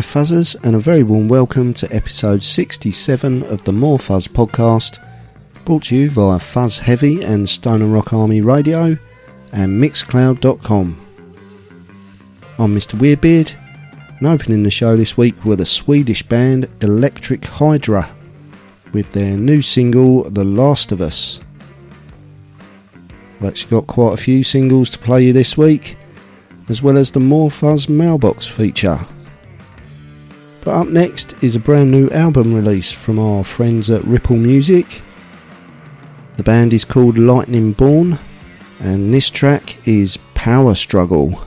Hi Fuzzers, and a very warm welcome to episode 67 of the More Fuzz podcast, brought to you via Fuzz Heavy and Stone and Rock Army Radio and Mixcloud.com. I'm Mr. Weirdbeard, and opening the show this week were the Swedish band Electric Hydra with their new single The Last of Us. I've actually got quite a few singles to play you this week, as well as the More Fuzz mailbox feature. But up next is a brand new album release from our friends at Ripple Music. The band is called Lightning Born, and this track is Power Struggle.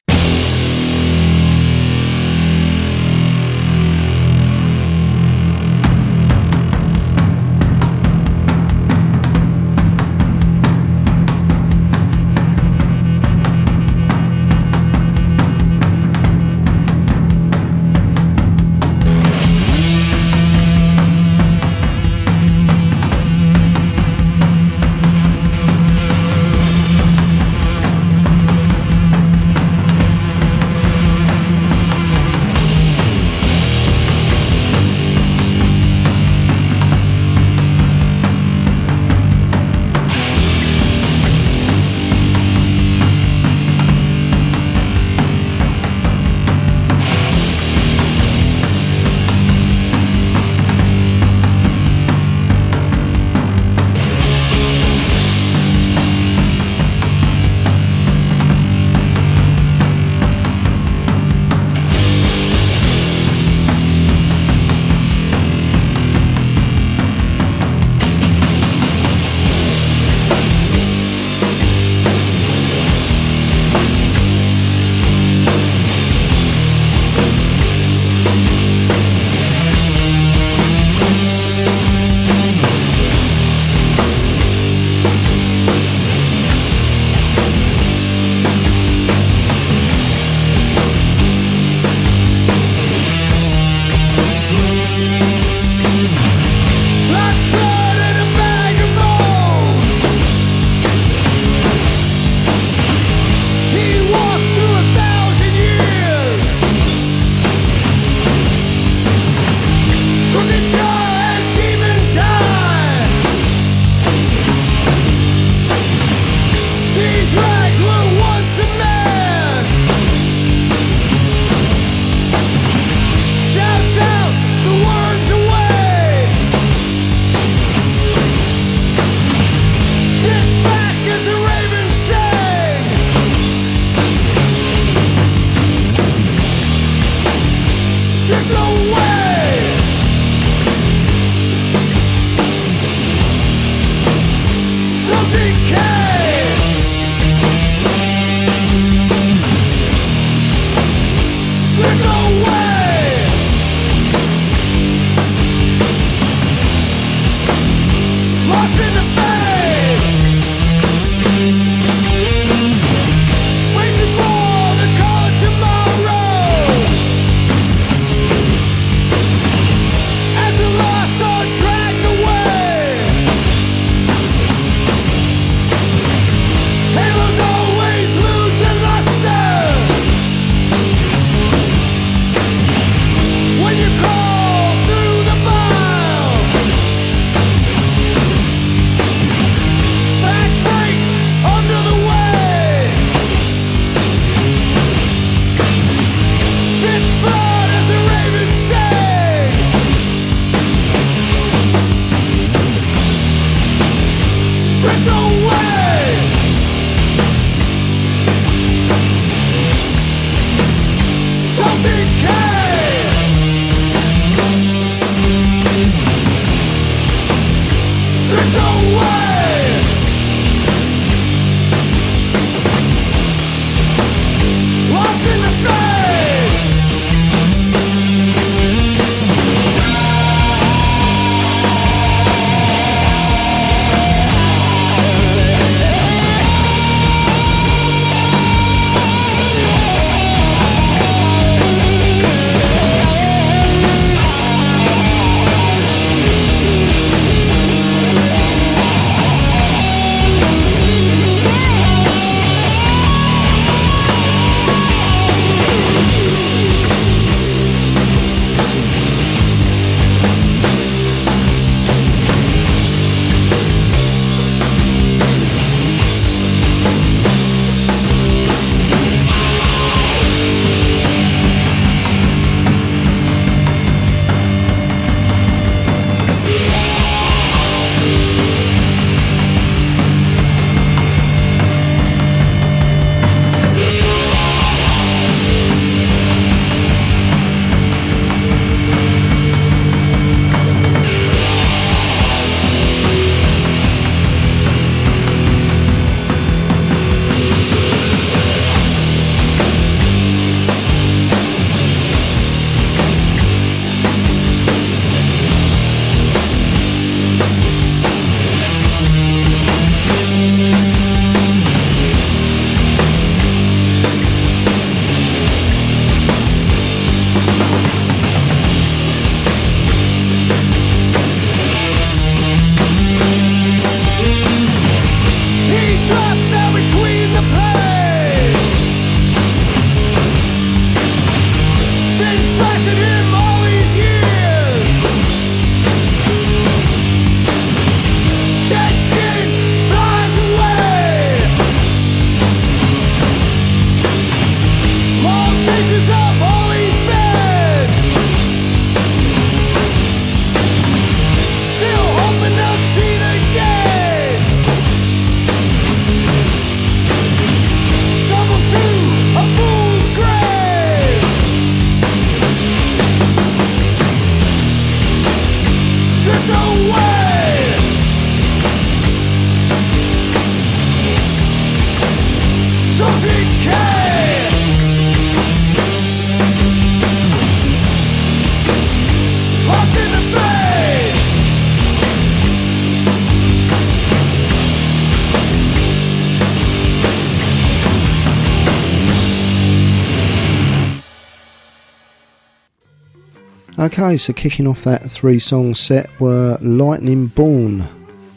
Okay, so kicking off that three song set were Lightning Born,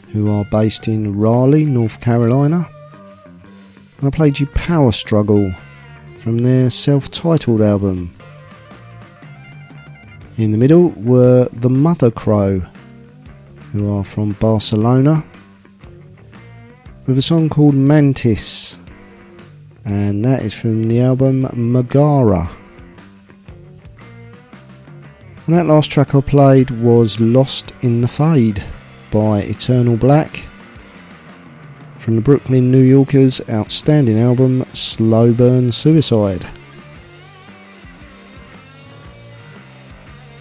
who are based in Raleigh, North Carolina. And I played you Power Struggle from their self titled album. In the middle were The Mother Crow, who are from Barcelona, with a song called Mantis, and that is from the album Megara. And that last track I played was Lost in the Fade by Eternal Black from the Brooklyn New Yorkers' outstanding album Slow Burn Suicide.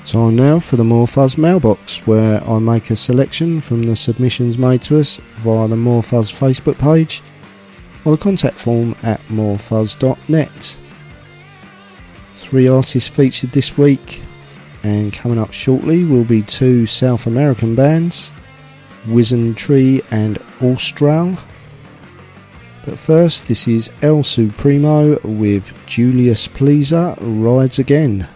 Time now for the More Fuzz mailbox, where I make a selection from the submissions made to us via the More Fuzz Facebook page or the contact form at morefuzz.net. Three artists featured this week, and coming up shortly will be two South American bands, Wizen Tree and Austral. But first, this is El Supremo with Julius Pleaser Rides Again.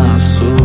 amassou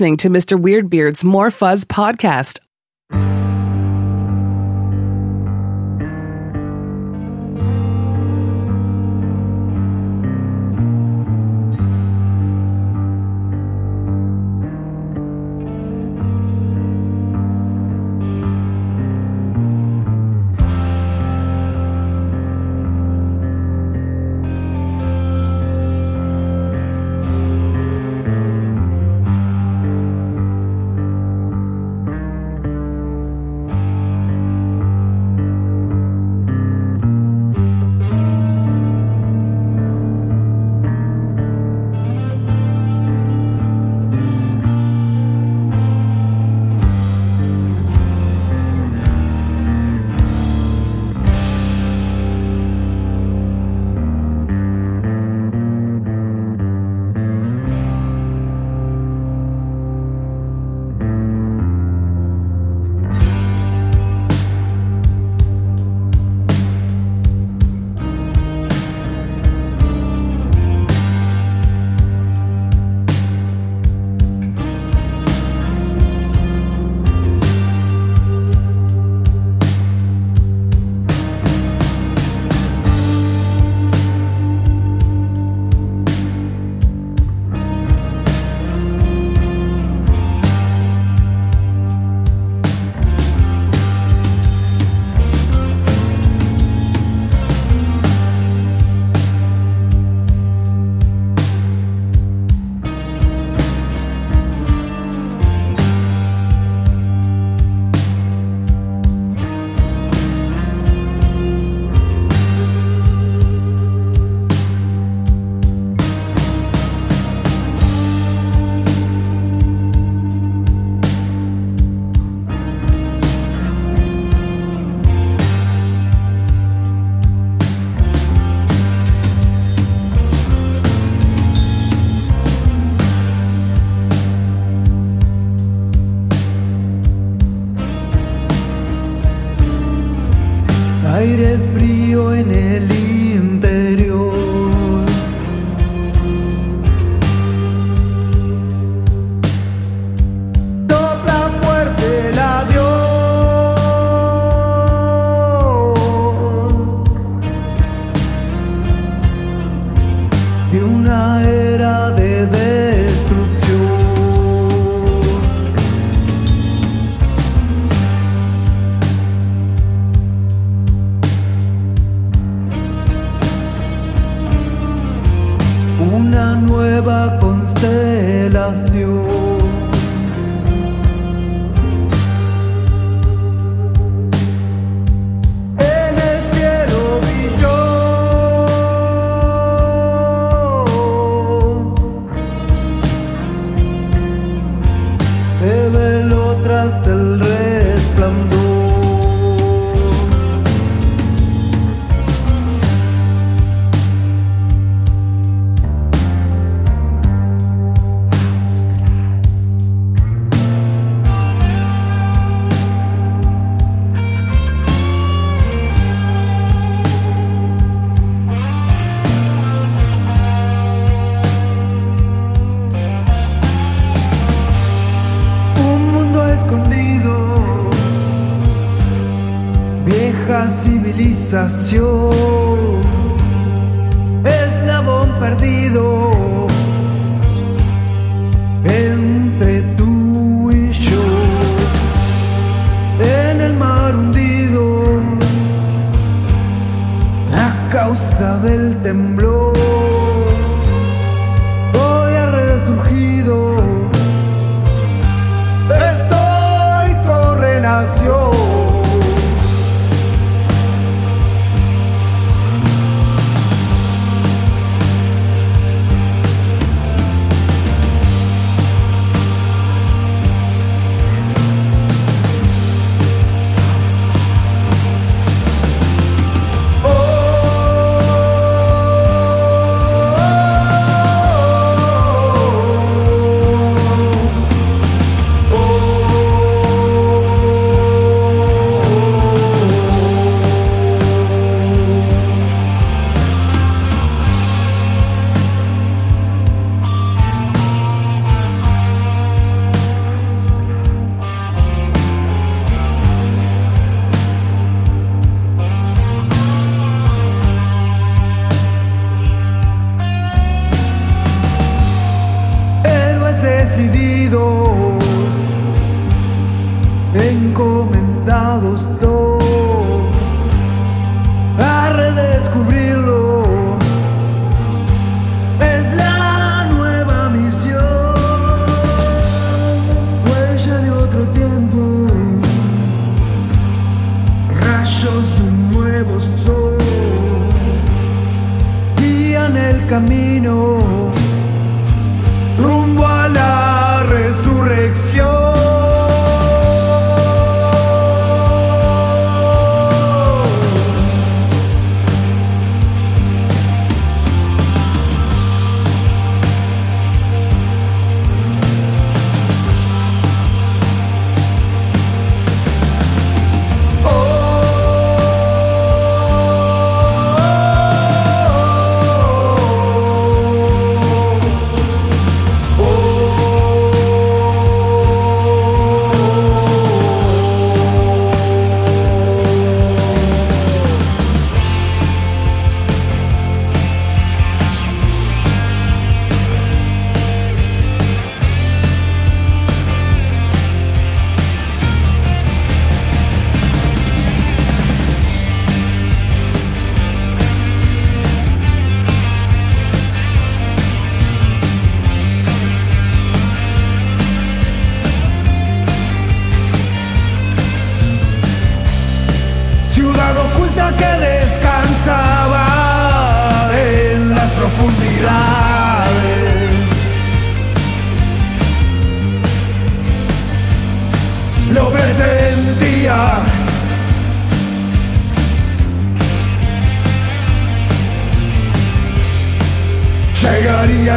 listening to Mr. Weirdbeard's More Fuzz podcast.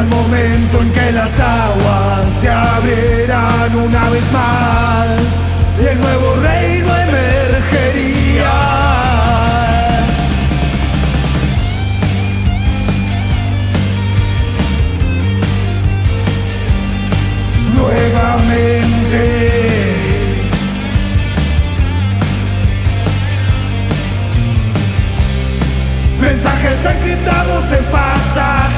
el momento en que las aguas se abrirán una vez más y el nuevo reino emergería. nuevamente. Mensajes encriptados en pasaje.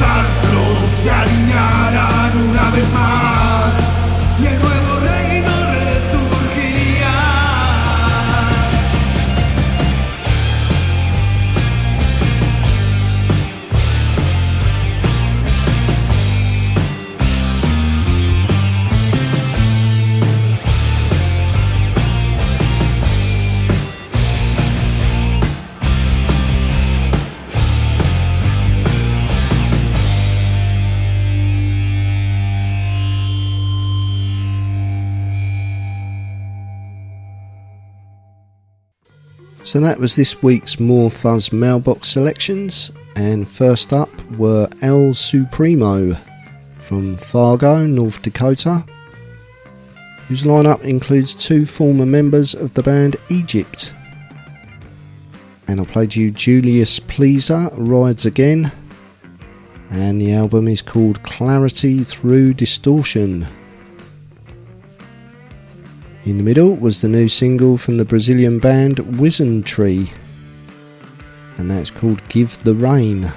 En que So that was this week's More Fuzz mailbox selections, and first up were El Supremo from Fargo, North Dakota, whose lineup includes two former members of the band Egypt. And I played you Julius Pleaser Rides Again, and the album is called Clarity Through Distortion. In the middle was the new single from the Brazilian band Tree, and that's called Give the Rain.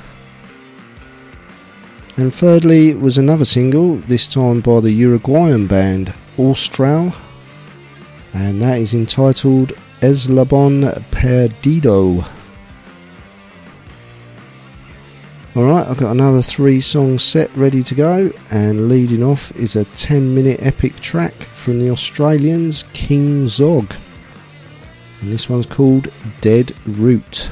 And thirdly was another single, this time by the Uruguayan band Austral, and that is entitled Eslabon Perdido. Alright, I've got another three song set ready to go, and leading off is a 10 minute epic track from the Australians King Zog. And this one's called Dead Root.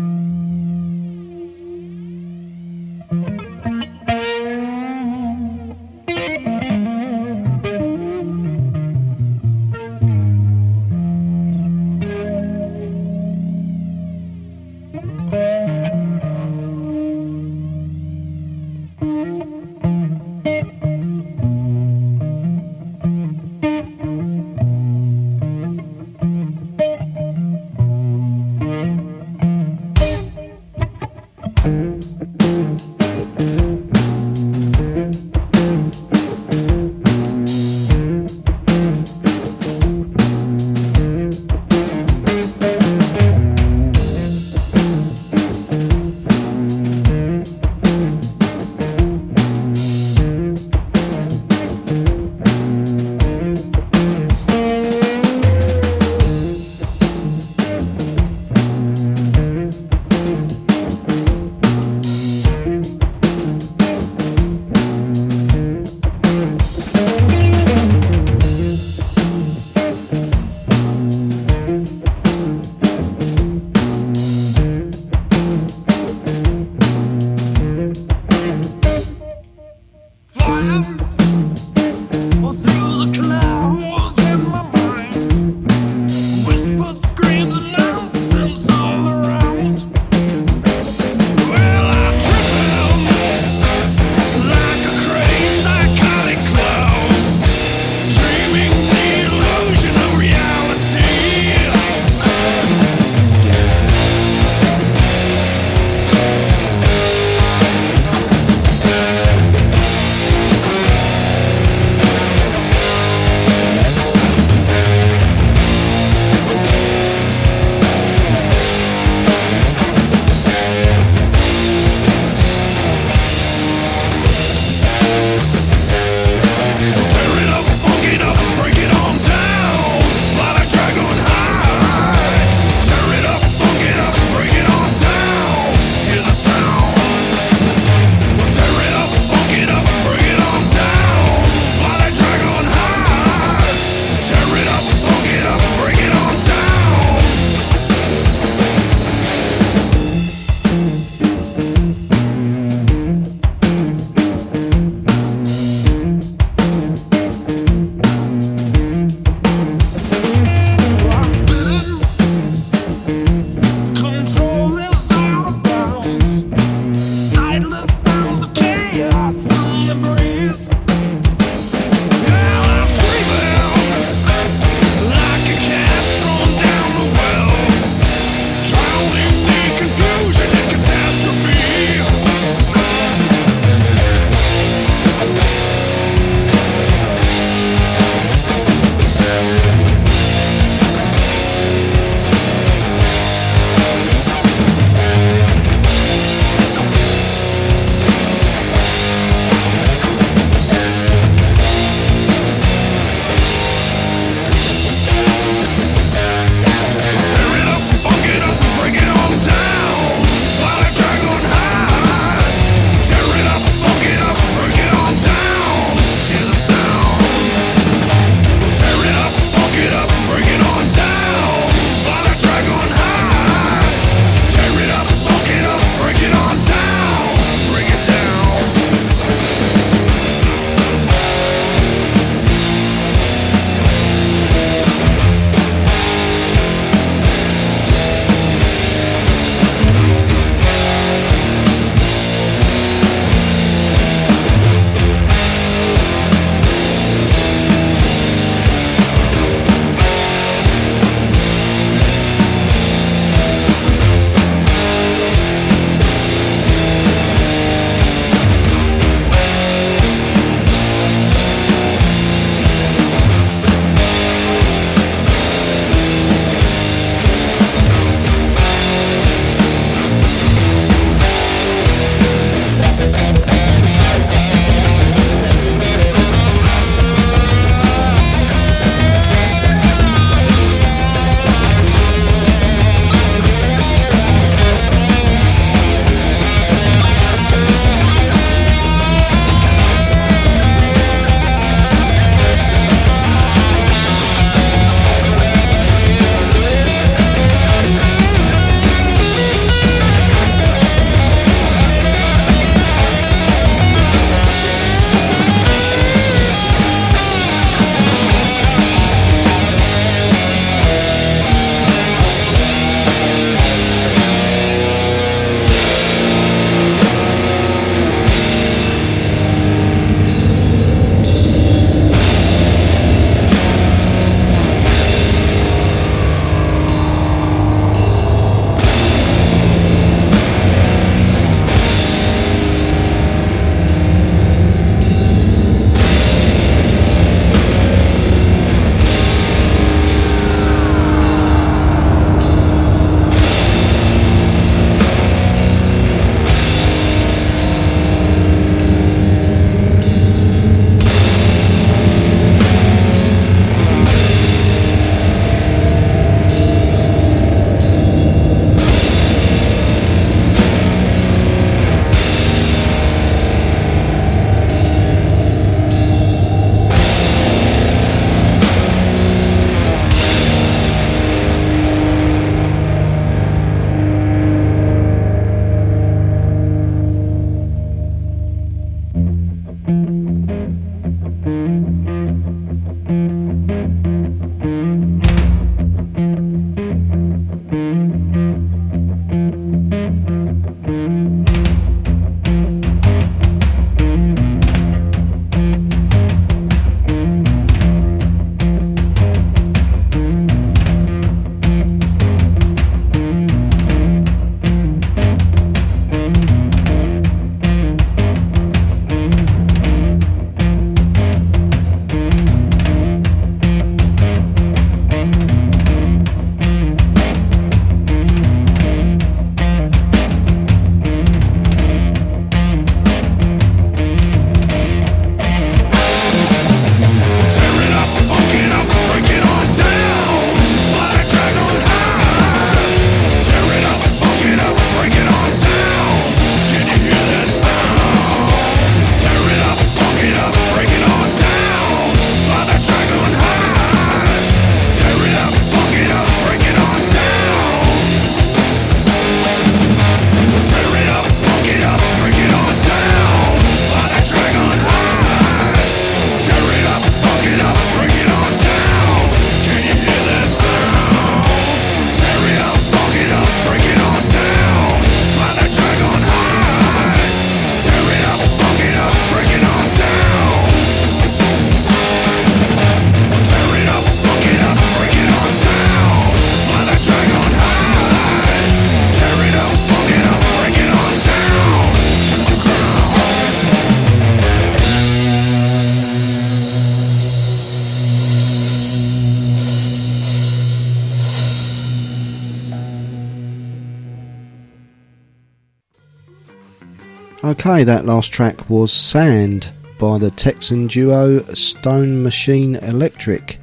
Okay, that last track was Sand by the Texan duo Stone Machine Electric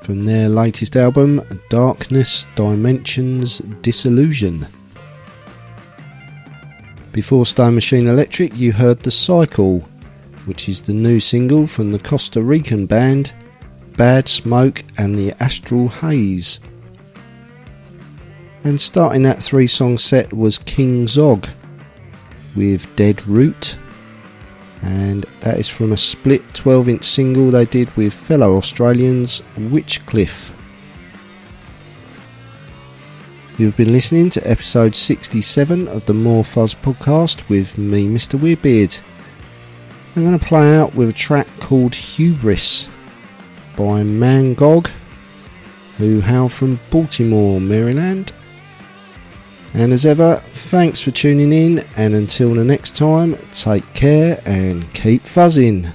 from their latest album Darkness Dimensions Disillusion. Before Stone Machine Electric, you heard The Cycle, which is the new single from the Costa Rican band Bad Smoke and the Astral Haze. And starting that three song set was King Zog with Dead Root, and that is from a split 12 inch single they did with fellow Australians Witchcliffe. You've been listening to episode 67 of the More Fuzz podcast with me, Mr. Weirdbeard. I'm going to play out with a track called Hubris by Mangog, who hail from Baltimore, Maryland. And as ever, thanks for tuning in, and until the next time, take care and keep fuzzing.